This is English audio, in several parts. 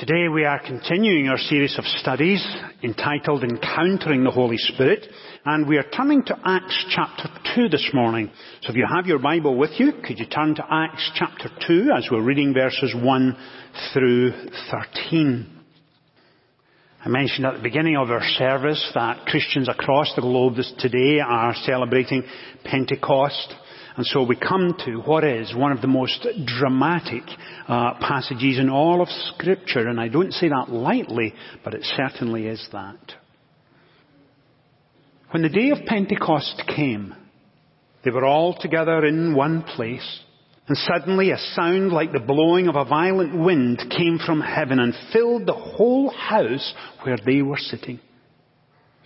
Today we are continuing our series of studies entitled Encountering the Holy Spirit and we are turning to Acts chapter 2 this morning. So if you have your Bible with you, could you turn to Acts chapter 2 as we're reading verses 1 through 13. I mentioned at the beginning of our service that Christians across the globe today are celebrating Pentecost. And so we come to what is one of the most dramatic uh, passages in all of Scripture, and I don't say that lightly, but it certainly is that. When the day of Pentecost came, they were all together in one place, and suddenly a sound like the blowing of a violent wind came from heaven and filled the whole house where they were sitting.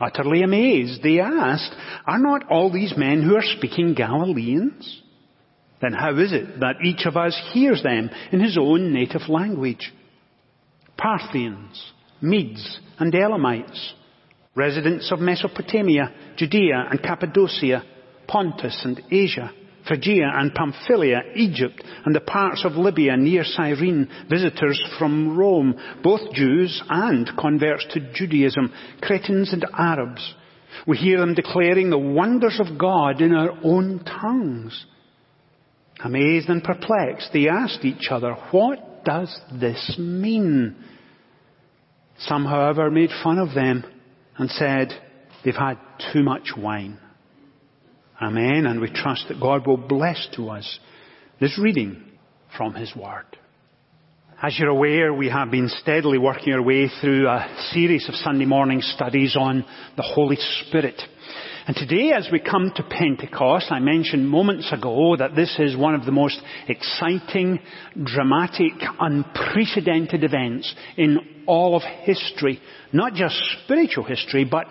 Utterly amazed, they asked, Are not all these men who are speaking Galileans? Then how is it that each of us hears them in his own native language? Parthians, Medes, and Elamites, residents of Mesopotamia, Judea and Cappadocia, Pontus and Asia, Phrygia and Pamphylia, Egypt, and the parts of Libya near Cyrene, visitors from Rome, both Jews and converts to Judaism, Cretans and Arabs. We hear them declaring the wonders of God in our own tongues. Amazed and perplexed, they asked each other, what does this mean? Some, however, made fun of them and said, they've had too much wine. Amen. And we trust that God will bless to us this reading from His Word. As you're aware, we have been steadily working our way through a series of Sunday morning studies on the Holy Spirit. And today, as we come to Pentecost, I mentioned moments ago that this is one of the most exciting, dramatic, unprecedented events in all of history. Not just spiritual history, but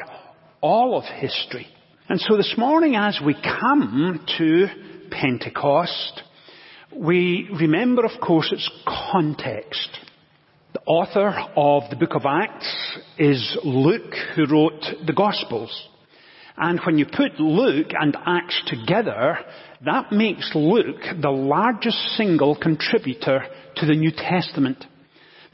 all of history. And so this morning as we come to Pentecost, we remember of course its context. The author of the book of Acts is Luke who wrote the Gospels. And when you put Luke and Acts together, that makes Luke the largest single contributor to the New Testament.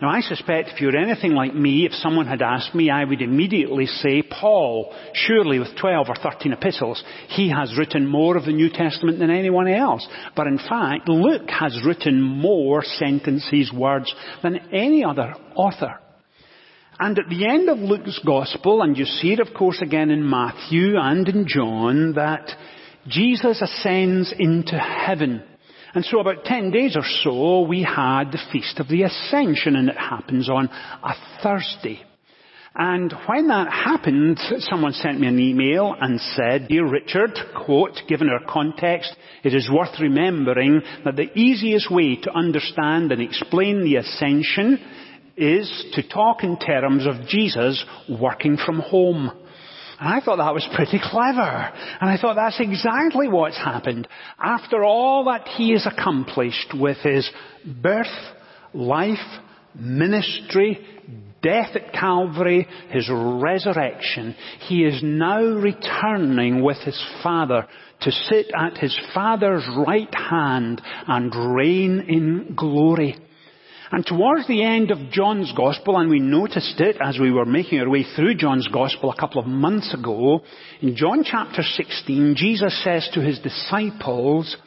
Now I suspect if you're anything like me, if someone had asked me, I would immediately say, Paul, surely with 12 or 13 epistles, he has written more of the New Testament than anyone else. But in fact, Luke has written more sentences, words, than any other author. And at the end of Luke's Gospel, and you see it of course again in Matthew and in John, that Jesus ascends into heaven. And so about 10 days or so, we had the Feast of the Ascension, and it happens on a Thursday. And when that happened, someone sent me an email and said, Dear Richard, quote, given our context, it is worth remembering that the easiest way to understand and explain the ascension is to talk in terms of Jesus working from home. And I thought that was pretty clever. And I thought that's exactly what's happened. After all that he has accomplished with his birth, life, ministry, death at Calvary, his resurrection, he is now returning with his Father to sit at his Father's right hand and reign in glory. And towards the end of John's Gospel, and we noticed it as we were making our way through John's Gospel a couple of months ago, in John chapter 16, Jesus says to his disciples,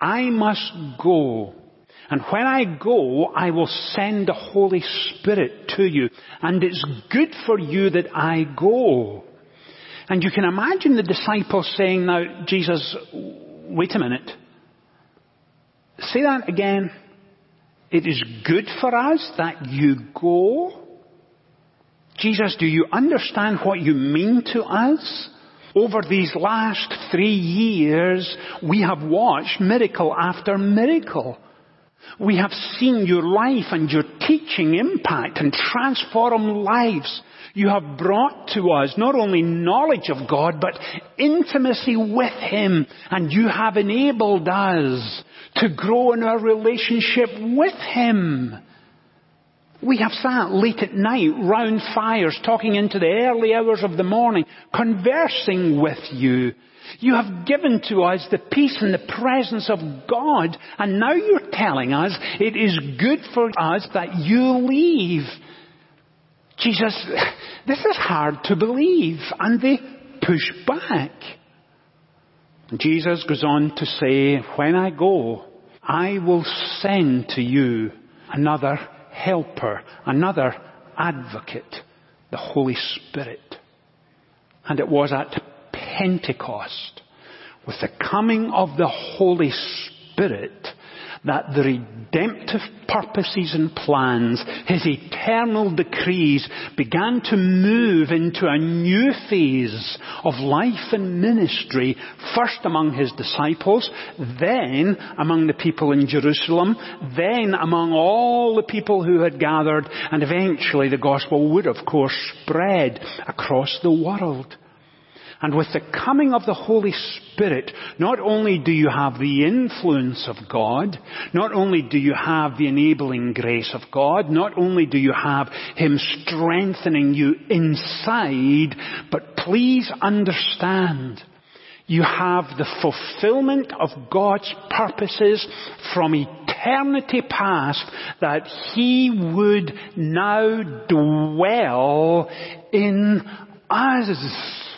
I must go. And when I go, I will send the Holy Spirit to you. And it's good for you that I go. And you can imagine the disciples saying, now, Jesus, wait a minute. Say that again. It is good for us that you go. Jesus, do you understand what you mean to us? Over these last three years, we have watched miracle after miracle. We have seen your life and your teaching impact and transform lives. You have brought to us not only knowledge of God, but intimacy with Him. And you have enabled us to grow in our relationship with Him. We have sat late at night round fires, talking into the early hours of the morning, conversing with you. You have given to us the peace and the presence of God, and now you're telling us it is good for us that you leave. Jesus, this is hard to believe. And they push back. Jesus goes on to say, when I go, I will send to you another helper, another advocate, the Holy Spirit. And it was at Pentecost, with the coming of the Holy Spirit, that the redemptive purposes and plans, His eternal decrees began to move into a new phase of life and ministry, first among His disciples, then among the people in Jerusalem, then among all the people who had gathered, and eventually the gospel would of course spread across the world. And with the coming of the Holy Spirit, not only do you have the influence of God, not only do you have the enabling grace of God, not only do you have Him strengthening you inside, but please understand, you have the fulfillment of God's purposes from eternity past that He would now dwell in us.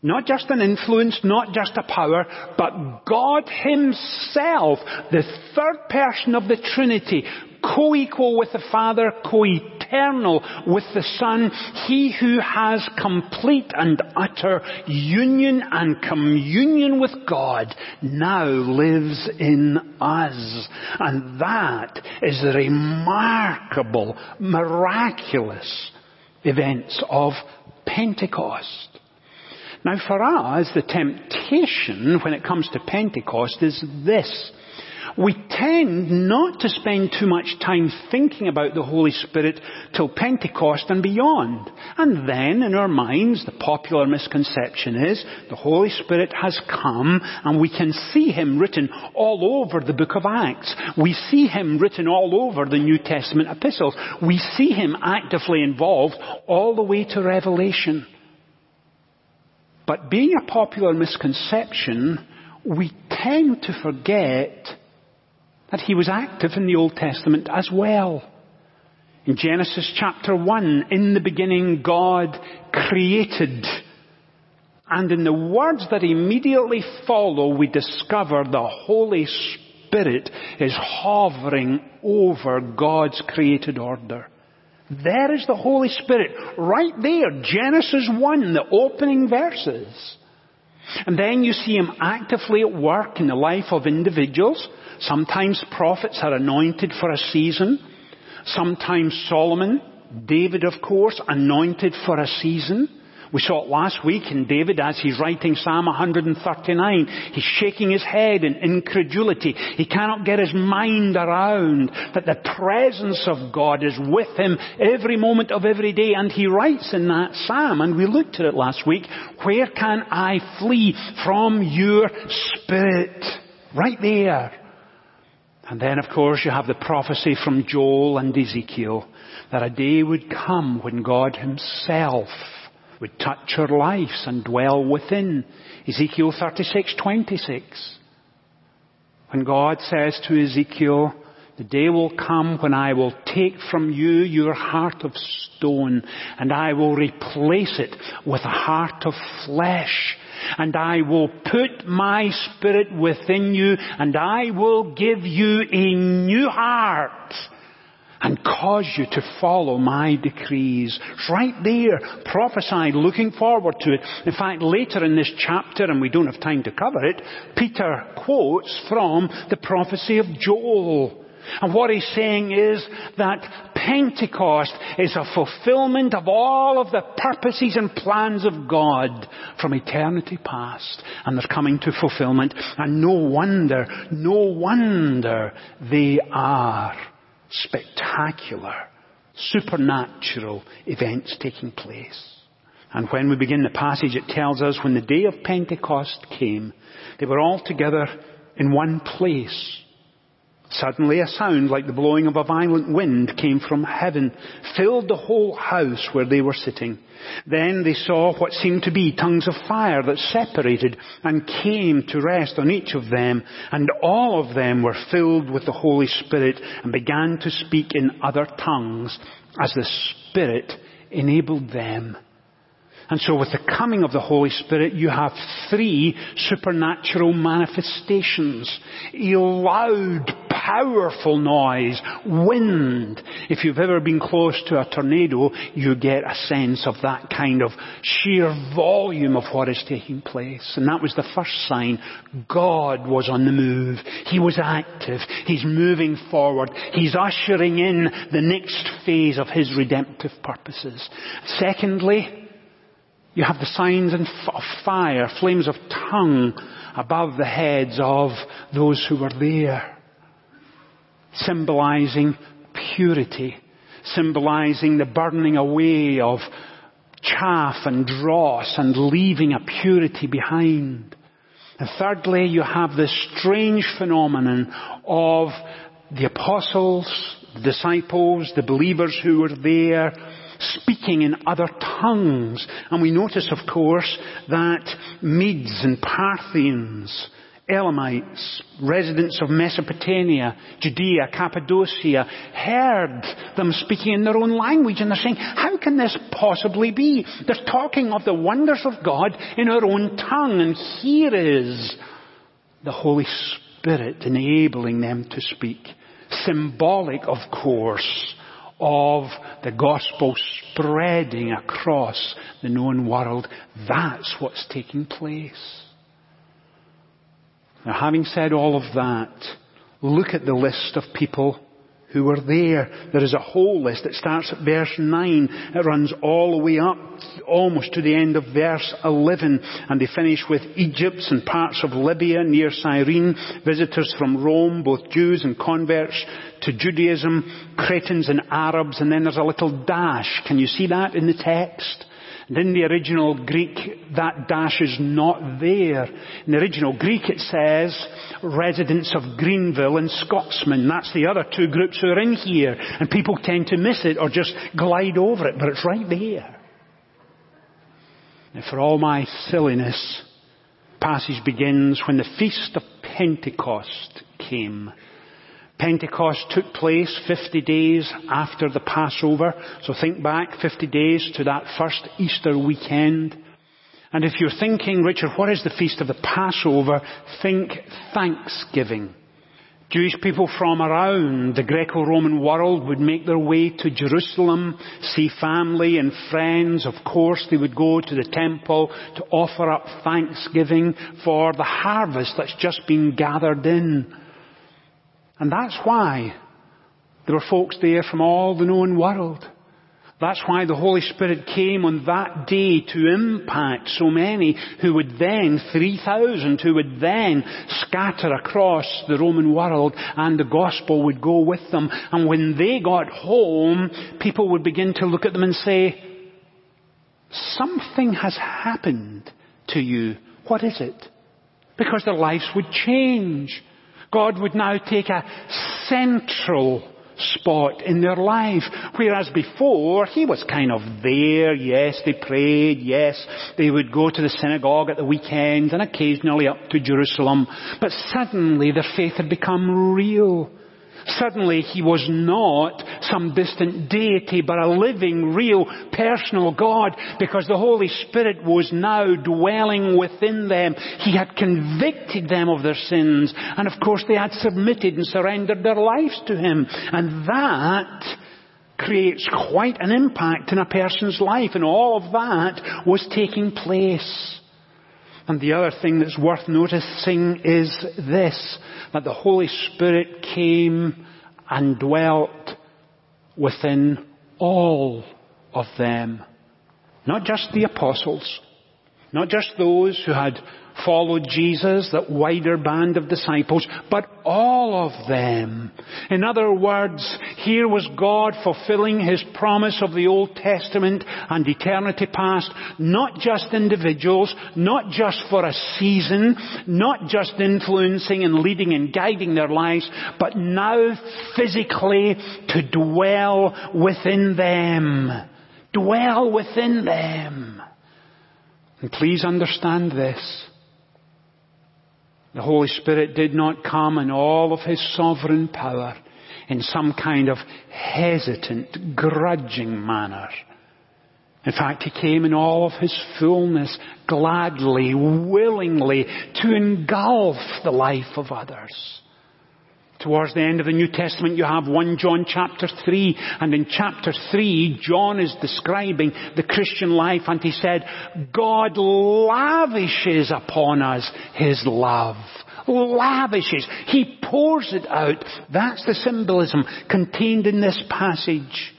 Not just an influence, not just a power, but God Himself, the third person of the Trinity, co-equal with the Father, co-eternal with the Son, He who has complete and utter union and communion with God now lives in us. And that is the remarkable, miraculous events of Pentecost. Now for us, the temptation when it comes to Pentecost is this. We tend not to spend too much time thinking about the Holy Spirit till Pentecost and beyond. And then in our minds, the popular misconception is the Holy Spirit has come and we can see Him written all over the book of Acts. We see Him written all over the New Testament epistles. We see Him actively involved all the way to Revelation. But being a popular misconception, we tend to forget that he was active in the Old Testament as well. In Genesis chapter 1, in the beginning God created. And in the words that immediately follow, we discover the Holy Spirit is hovering over God's created order. There is the Holy Spirit, right there, Genesis 1, the opening verses. And then you see Him actively at work in the life of individuals. Sometimes prophets are anointed for a season. Sometimes Solomon, David of course, anointed for a season. We saw it last week in David as he's writing Psalm 139. He's shaking his head in incredulity. He cannot get his mind around that the presence of God is with him every moment of every day. And he writes in that Psalm, and we looked at it last week, where can I flee from your spirit? Right there. And then of course you have the prophecy from Joel and Ezekiel that a day would come when God himself would touch our lives and dwell within. Ezekiel 36:26. When God says to Ezekiel, the day will come when I will take from you your heart of stone and I will replace it with a heart of flesh. And I will put my spirit within you and I will give you a new heart and cause you to follow my decrees. Right there, prophesied, looking forward to it. In fact, later in this chapter, and we don't have time to cover it, Peter quotes from the prophecy of Joel. And what he's saying is that Pentecost is a fulfillment of all of the purposes and plans of God from eternity past. And they're coming to fulfillment. And no wonder, no wonder they are spectacular, supernatural events taking place. And when we begin the passage, it tells us when the day of Pentecost came, they were all together in one place. Suddenly a sound like the blowing of a violent wind came from heaven, filled the whole house where they were sitting. Then they saw what seemed to be tongues of fire that separated and came to rest on each of them, and all of them were filled with the Holy Spirit and began to speak in other tongues as the Spirit enabled them. And so with the coming of the Holy Spirit, you have three supernatural manifestations. A loud, powerful noise, wind. If you've ever been close to a tornado, you get a sense of that kind of sheer volume of what is taking place. And that was the first sign. God was on the move. He was active. He's moving forward. He's ushering in the next phase of His redemptive purposes. Secondly, you have the signs of fire, flames of tongue above the heads of those who were there. Symbolizing purity. Symbolizing the burning away of chaff and dross and leaving a purity behind. And thirdly, you have this strange phenomenon of the apostles, the disciples, the believers who were there, speaking in other tongues. And we notice, of course, that Medes and Parthians, Elamites, residents of Mesopotamia, Judea, Cappadocia, heard them speaking in their own language and they're saying, how can this possibly be? They're talking of the wonders of God in our own tongue and here is the Holy Spirit enabling them to speak. Symbolic, of course, of the gospel spreading across the known world. That's what's taking place. Now having said all of that, look at the list of people who were there. There is a whole list. It starts at verse 9. It runs all the way up almost to the end of verse 11. And they finish with Egypt and parts of Libya near Cyrene, visitors from Rome, both Jews and converts to Judaism, Cretans and Arabs, and then there's a little dash. Can you see that in the text? And in the original Greek, that dash is not there. In the original Greek it says, residents of Greenville and Scotsman. That's the other two groups who are in here. And people tend to miss it or just glide over it, but it's right there. And for all my silliness, the passage begins when the feast of Pentecost came. Pentecost took place 50 days after the Passover. So think back 50 days to that first Easter weekend. And if you're thinking, Richard, what is the feast of the Passover? Think Thanksgiving. Jewish people from around the Greco-Roman world would make their way to Jerusalem, see family and friends. Of course, they would go to the temple to offer up thanksgiving for the harvest that's just been gathered in. And that's why there were folks there from all the known world. That's why the Holy Spirit came on that day to impact so many who would then, 3,000, who would then scatter across the Roman world and the gospel would go with them. And when they got home, people would begin to look at them and say, something has happened to you. What is it? Because their lives would change. God would now take a central spot in their life. Whereas before, he was kind of there, yes, they prayed, yes, they would go to the synagogue at the weekends and occasionally up to Jerusalem. But suddenly their faith had become real. Suddenly he was not some distant deity, but a living, real, personal God, because the Holy Spirit was now dwelling within them. He had convicted them of their sins, and of course they had submitted and surrendered their lives to Him. And that creates quite an impact in a person's life, and all of that was taking place. And the other thing that's worth noticing is this, that the Holy Spirit came and dwelt within all of them. Not just the apostles, Not just those who had followed Jesus, that wider band of disciples, but all of them. In other words, here was God fulfilling His promise of the Old Testament and eternity past, not just individuals, not just for a season, not just influencing and leading and guiding their lives, but now physically to dwell within them. Dwell within them. And please understand this. The Holy Spirit did not come in all of His sovereign power in some kind of hesitant, grudging manner. In fact, He came in all of His fullness, gladly, willingly, to engulf the life of others. Towards the end of the New Testament you have 1 John chapter 3 and in chapter 3 John is describing the Christian life and he said, God lavishes upon us His love. Lavishes. He pours it out. That's the symbolism contained in this passage.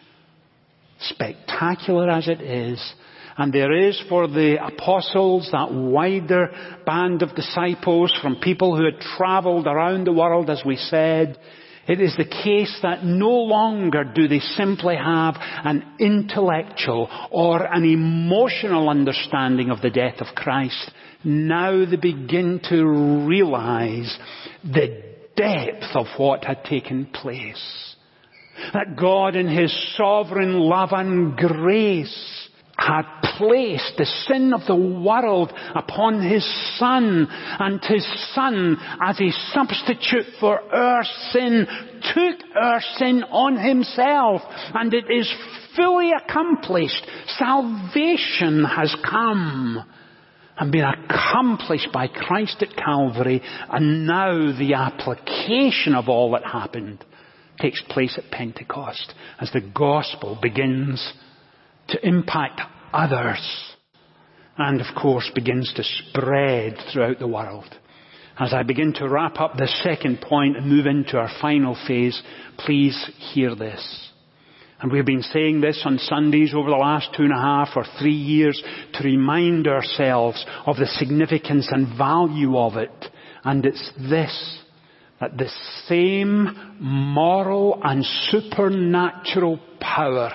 Spectacular as it is, and there is for the apostles, that wider band of disciples from people who had travelled around the world, as we said, it is the case that no longer do they simply have an intellectual or an emotional understanding of the death of Christ. Now they begin to realize the depth of what had taken place. That God in His sovereign love and grace had placed the sin of the world upon His Son, and His Son, as a substitute for our sin, took our sin on Himself, and it is fully accomplished. Salvation has come and been accomplished by Christ at Calvary, and now the application of all that happened takes place at Pentecost as the gospel begins to impact others and of course begins to spread throughout the world. As I begin to wrap up this second point and move into our final phase, please hear this. And we've been saying this on Sundays over the last two and a half or three years to remind ourselves of the significance and value of it. And it's this, that the same moral and supernatural power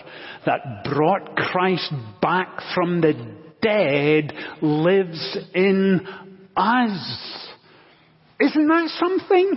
that brought Christ back from the dead lives in us. Isn't that something?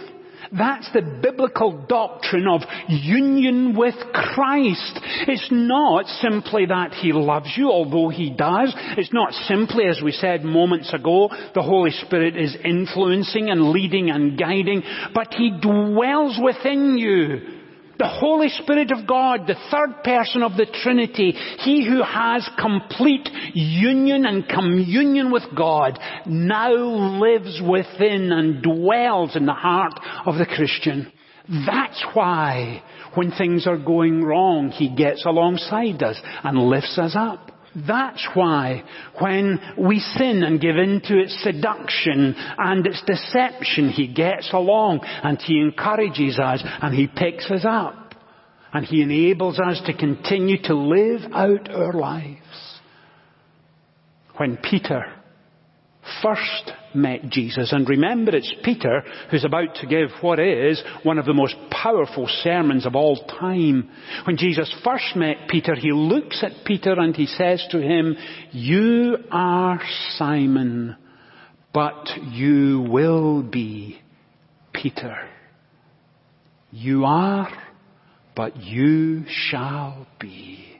That's the biblical doctrine of union with Christ. It's not simply that He loves you, although He does. It's not simply, as we said moments ago, the Holy Spirit is influencing and leading and guiding, but He dwells within you. The Holy Spirit of God, the third person of the Trinity, He who has complete union and communion with God, now lives within and dwells in the heart of the Christian. That's why when things are going wrong, He gets alongside us and lifts us up. That's why when we sin and give in to its seduction and its deception, He gets along and He encourages us and He picks us up and He enables us to continue to live out our lives. When Peter first met Jesus. And remember, it's Peter who's about to give what is one of the most powerful sermons of all time. When Jesus first met Peter, he looks at Peter and he says to him, You are Simon, but you will be Peter. You are, but you shall be.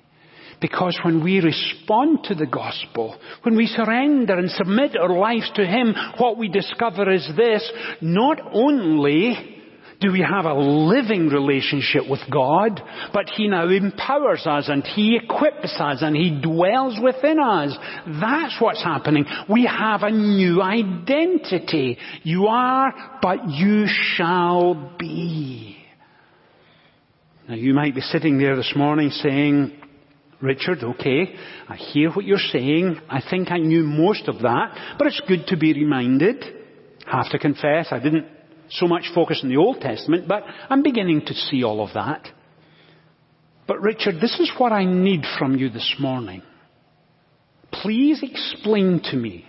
Because when we respond to the gospel, when we surrender and submit our lives to Him, what we discover is this, not only do we have a living relationship with God, but He now empowers us and He equips us and He dwells within us. That's what's happening. We have a new identity. You are, but you shall be. Now you might be sitting there this morning saying, Richard, okay, I hear what you're saying. I think I knew most of that, but it's good to be reminded. I Have to confess, I didn't so much focus on the Old Testament, but I'm beginning to see all of that. But Richard, this is what I need from you this morning. please explain to me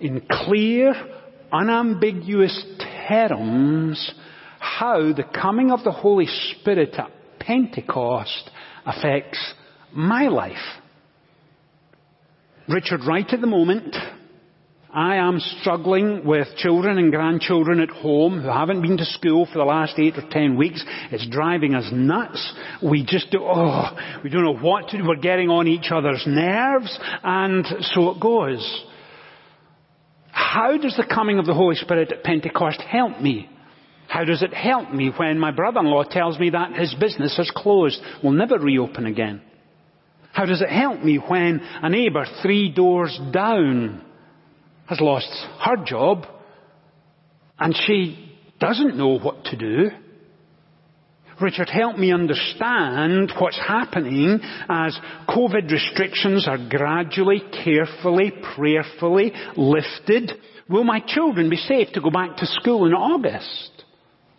in clear, unambiguous terms how the coming of the Holy Spirit at Pentecost affects my life. Richard, right at the moment, I am struggling with children and grandchildren at home who haven't been to school for the last eight or ten weeks. It's driving us nuts. We just do, oh, we don't know what to do. We're getting on each other's nerves and so it goes. How does the coming of the Holy Spirit at Pentecost help me? How does it help me when my brother-in-law tells me that his business has closed, will never reopen again? How does it help me when a neighbour three doors down has lost her job and she doesn't know what to do? Richard, help me understand what's happening as COVID restrictions are gradually, carefully, prayerfully lifted. Will my children be safe to go back to school in August?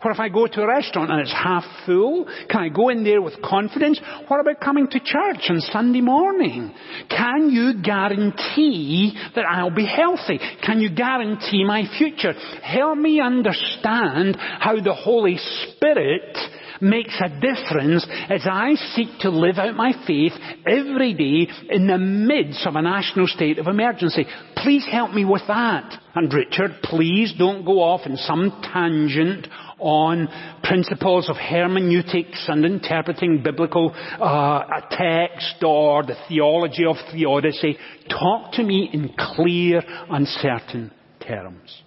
What if I go to a restaurant and it's half full? Can I go in there with confidence? What about coming to church on Sunday morning? Can you guarantee that I'll be healthy? Can you guarantee my future? Help me understand how the Holy Spirit makes a difference as I seek to live out my faith every day in the midst of a national state of emergency. Please help me with that. And Richard, please don't go off in some tangent on principles of hermeneutics and interpreting biblical uh, text or the theology of theodicy. Talk to me in clear, uncertain terms.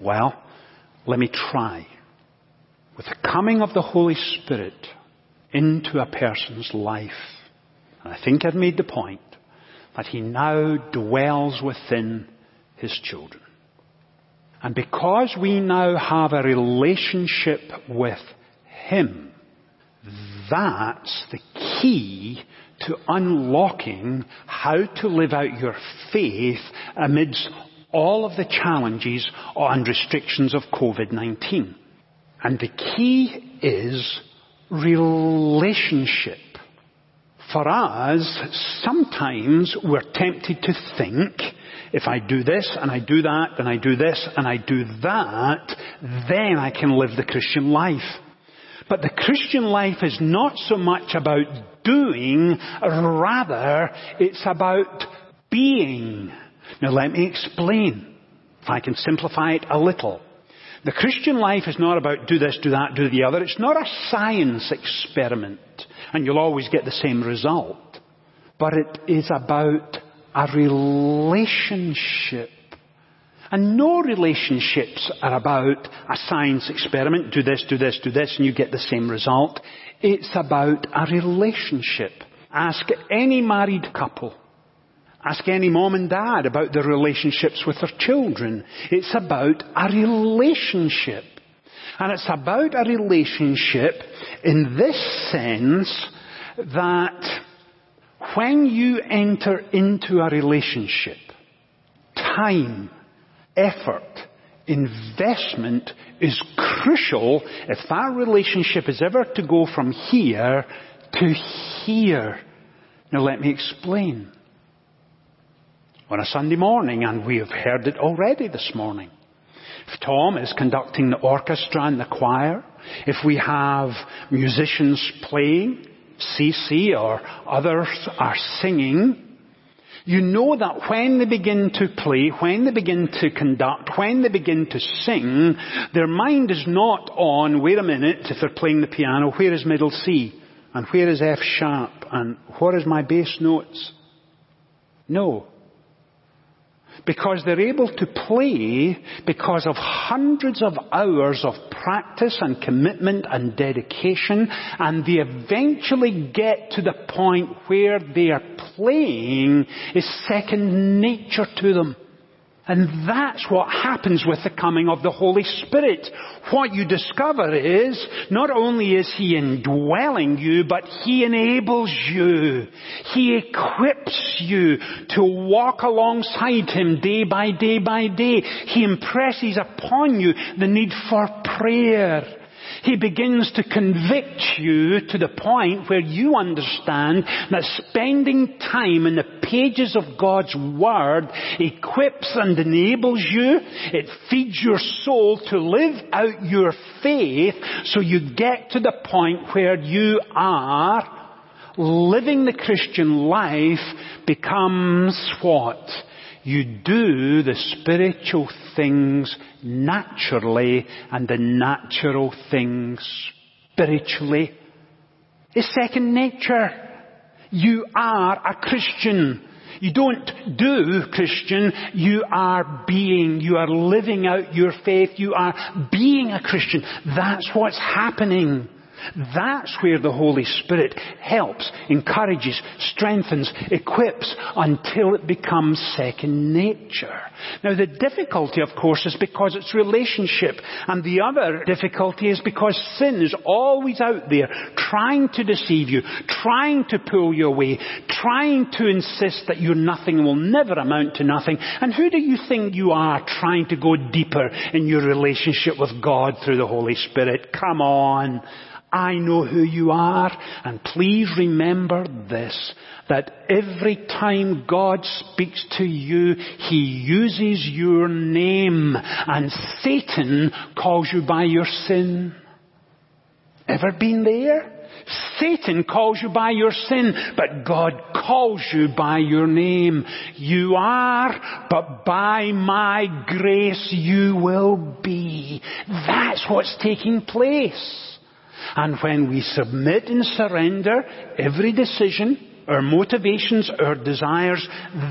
Well, let me try. With the coming of the Holy Spirit into a person's life, and I think I've made the point that he now dwells within his children. And because we now have a relationship with Him, that's the key to unlocking how to live out your faith amidst all of the challenges and restrictions of COVID-19. And the key is relationship. For us, sometimes we're tempted to think if I do this and I do that and I do this and I do that, then I can live the Christian life. But the Christian life is not so much about doing, rather it's about being. Now let me explain, if I can simplify it a little. The Christian life is not about do this, do that, do the other. It's not a science experiment, and you'll always get the same result. But it is about a relationship. And no relationships are about a science experiment. Do this, do this, do this, and you get the same result. It's about a relationship. Ask any married couple. Ask any mom and dad about their relationships with their children. It's about a relationship. And it's about a relationship in this sense that when you enter into a relationship, time, effort, investment is crucial if that relationship is ever to go from here to here. Now let me explain. On a Sunday morning, and we have heard it already this morning, if Tom is conducting the orchestra and the choir, if we have musicians playing, CC or others are singing, you know that when they begin to play, when they begin to conduct, when they begin to sing, their mind is not on, wait a minute, if they're playing the piano, where is middle C? And where is F sharp? And what is my bass notes? No because they're able to play because of hundreds of hours of practice and commitment and dedication and they eventually get to the point where their playing is second nature to them. And that's what happens with the coming of the Holy Spirit. What you discover is, not only is He indwelling you, but He enables you. He equips you to walk alongside Him day by day by day. He impresses upon you the need for prayer. He begins to convict you to the point where you understand that spending time in the pages of God's Word equips and enables you. It feeds your soul to live out your faith so you get to the point where you are living the Christian life becomes what? You do the spiritual things naturally and the natural things spiritually. It's second nature. You are a Christian. You don't do Christian, you are being, you are living out your faith, you are being a Christian. That's what's happening. That's where the Holy Spirit helps, encourages, strengthens, equips until it becomes second nature. Now the difficulty of course is because it's relationship and the other difficulty is because sin is always out there trying to deceive you, trying to pull you away, trying to insist that you're nothing will never amount to nothing. And who do you think you are trying to go deeper in your relationship with God through the Holy Spirit? Come on. I know who you are. And please remember this, that every time God speaks to you, He uses your name and Satan calls you by your sin. Ever been there? Satan calls you by your sin, but God calls you by your name. You are, but by my grace you will be. That's what's taking place. And when we submit and surrender every decision, our motivations, our desires,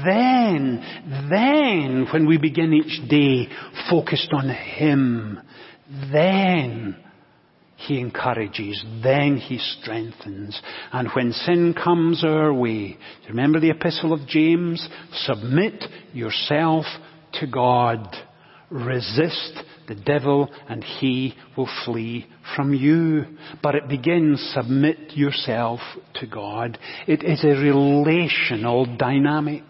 then, then when we begin each day focused on Him, then He encourages, then He strengthens. And when sin comes our way, remember the epistle of James? Submit yourself to God. Resist the devil and he will flee from you. But it begins, submit yourself to God. It is a relational dynamic.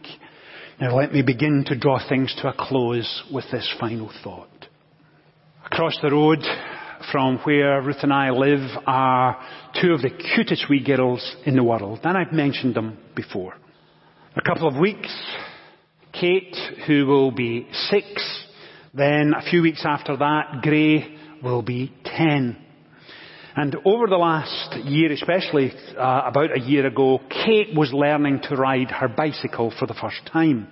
Now let me begin to draw things to a close with this final thought. Across the road from where Ruth and I live are two of the cutest wee girls in the world, and I've mentioned them before. A couple of weeks, Kate, who will be six, then a few weeks after that, Gray will be 10. And over the last year, especially uh, about a year ago, Kate was learning to ride her bicycle for the first time.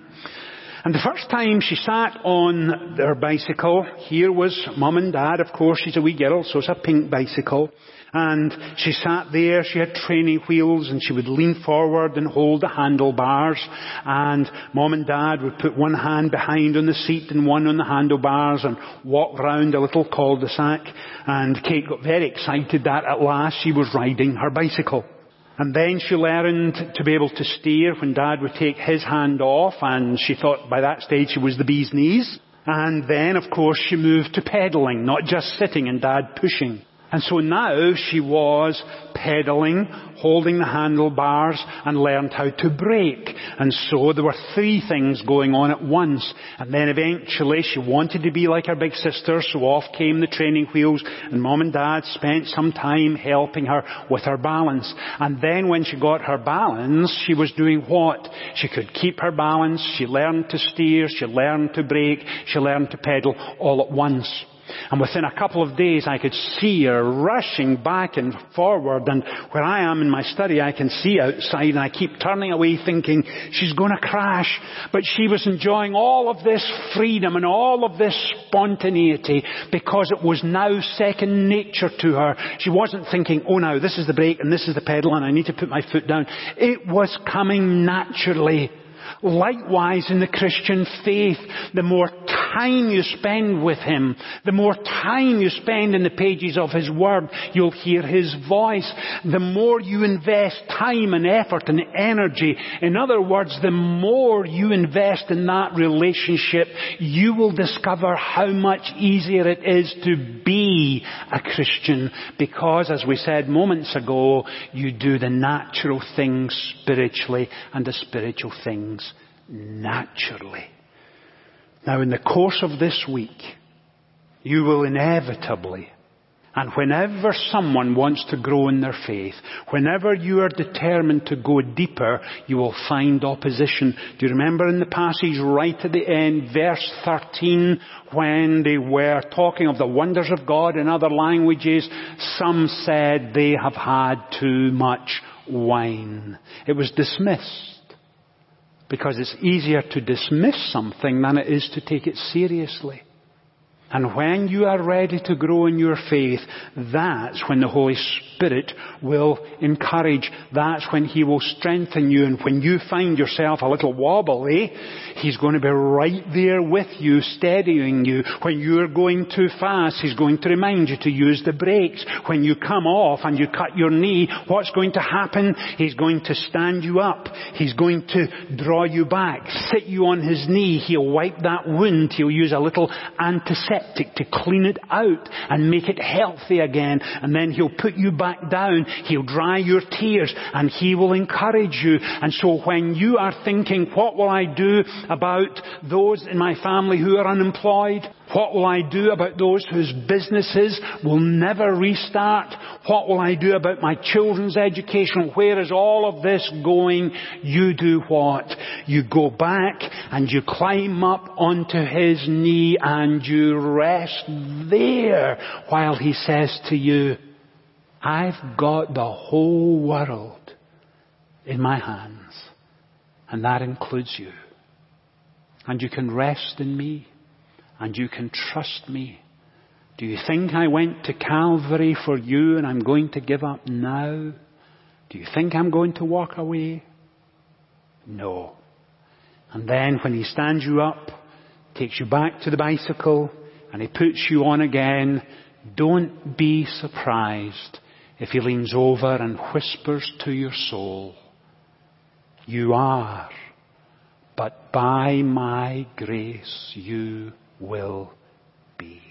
And the first time she sat on her bicycle, here was mum and dad, of course, she's a wee girl, so it's a pink bicycle. And she sat there, she had training wheels and she would lean forward and hold the handlebars and mom and dad would put one hand behind on the seat and one on the handlebars and walk round a little cul-de-sac and Kate got very excited that at last she was riding her bicycle. And then she learned to be able to steer when dad would take his hand off and she thought by that stage she was the bee's knees. And then of course she moved to pedaling, not just sitting and dad pushing. And so now she was pedaling, holding the handlebars, and learned how to brake. And so there were three things going on at once. And then eventually she wanted to be like her big sister, so off came the training wheels, and mom and dad spent some time helping her with her balance. And then when she got her balance, she was doing what? She could keep her balance, she learned to steer, she learned to brake, she learned to pedal all at once. And within a couple of days I could see her rushing back and forward and where I am in my study I can see outside and I keep turning away thinking she's going to crash. But she was enjoying all of this freedom and all of this spontaneity because it was now second nature to her. She wasn't thinking, oh now this is the brake and this is the pedal and I need to put my foot down. It was coming naturally. Likewise in the Christian faith, the more time you spend with Him, the more time you spend in the pages of His Word, you'll hear His voice. The more you invest time and effort and energy, in other words, the more you invest in that relationship, you will discover how much easier it is to be a Christian because, as we said moments ago, you do the natural things spiritually and the spiritual things naturally. Now in the course of this week, you will inevitably, And whenever someone wants to grow in their faith, whenever you are determined to go deeper, you will find opposition. Do you remember in the passage right at the end, verse 13, when they were talking of the wonders of God in other languages, some said they have had too much wine. It was dismissed. Because it's easier to dismiss something than it is to take it seriously. And when you are ready to grow in your faith, that's when the Holy Spirit will encourage. That's when He will strengthen you. And when you find yourself a little wobbly, He's going to be right there with you, steadying you. When you're going too fast, He's going to remind you to use the brakes. When you come off and you cut your knee, what's going to happen? He's going to stand you up. He's going to draw you back, sit you on His knee. He'll wipe that wound. He'll use a little antiseptic to clean it out and make it healthy again. And then He'll put you back down. He'll dry your tears and He will encourage you. And so when you are thinking, what will I do about those in my family who are unemployed? What will I do about those whose businesses will never restart? What will I do about my children's education? Where is all of this going? You do what? You go back and you climb up onto his knee and you rest there while he says to you, I've got the whole world in my hands and that includes you. And you can rest in me and you can trust me. Do you think I went to Calvary for you and I'm going to give up now? Do you think I'm going to walk away? No. And then when he stands you up, takes you back to the bicycle, and he puts you on again, don't be surprised if he leans over and whispers to your soul, you are, but by my grace you will be.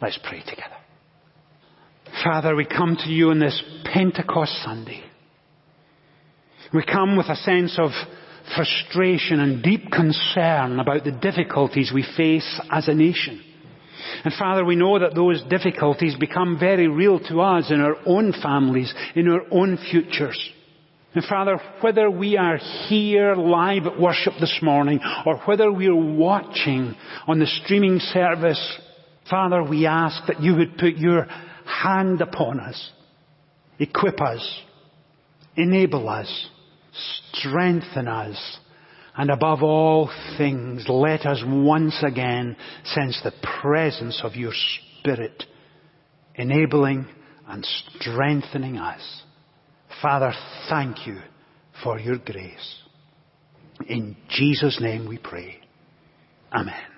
Let's pray together. Father, we come to you on this Pentecost Sunday. We come with a sense of frustration and deep concern about the difficulties we face as a nation. And Father, we know that those difficulties become very real to us in our own families, in our own futures. And Father, whether we are here live at worship this morning or whether we are watching on the streaming service, Father, we ask that you would put your hand upon us, equip us, enable us, strengthen us, and above all things, let us once again sense the presence of your Spirit, enabling and strengthening us. Father, thank you for your grace. In Jesus' name we pray. Amen.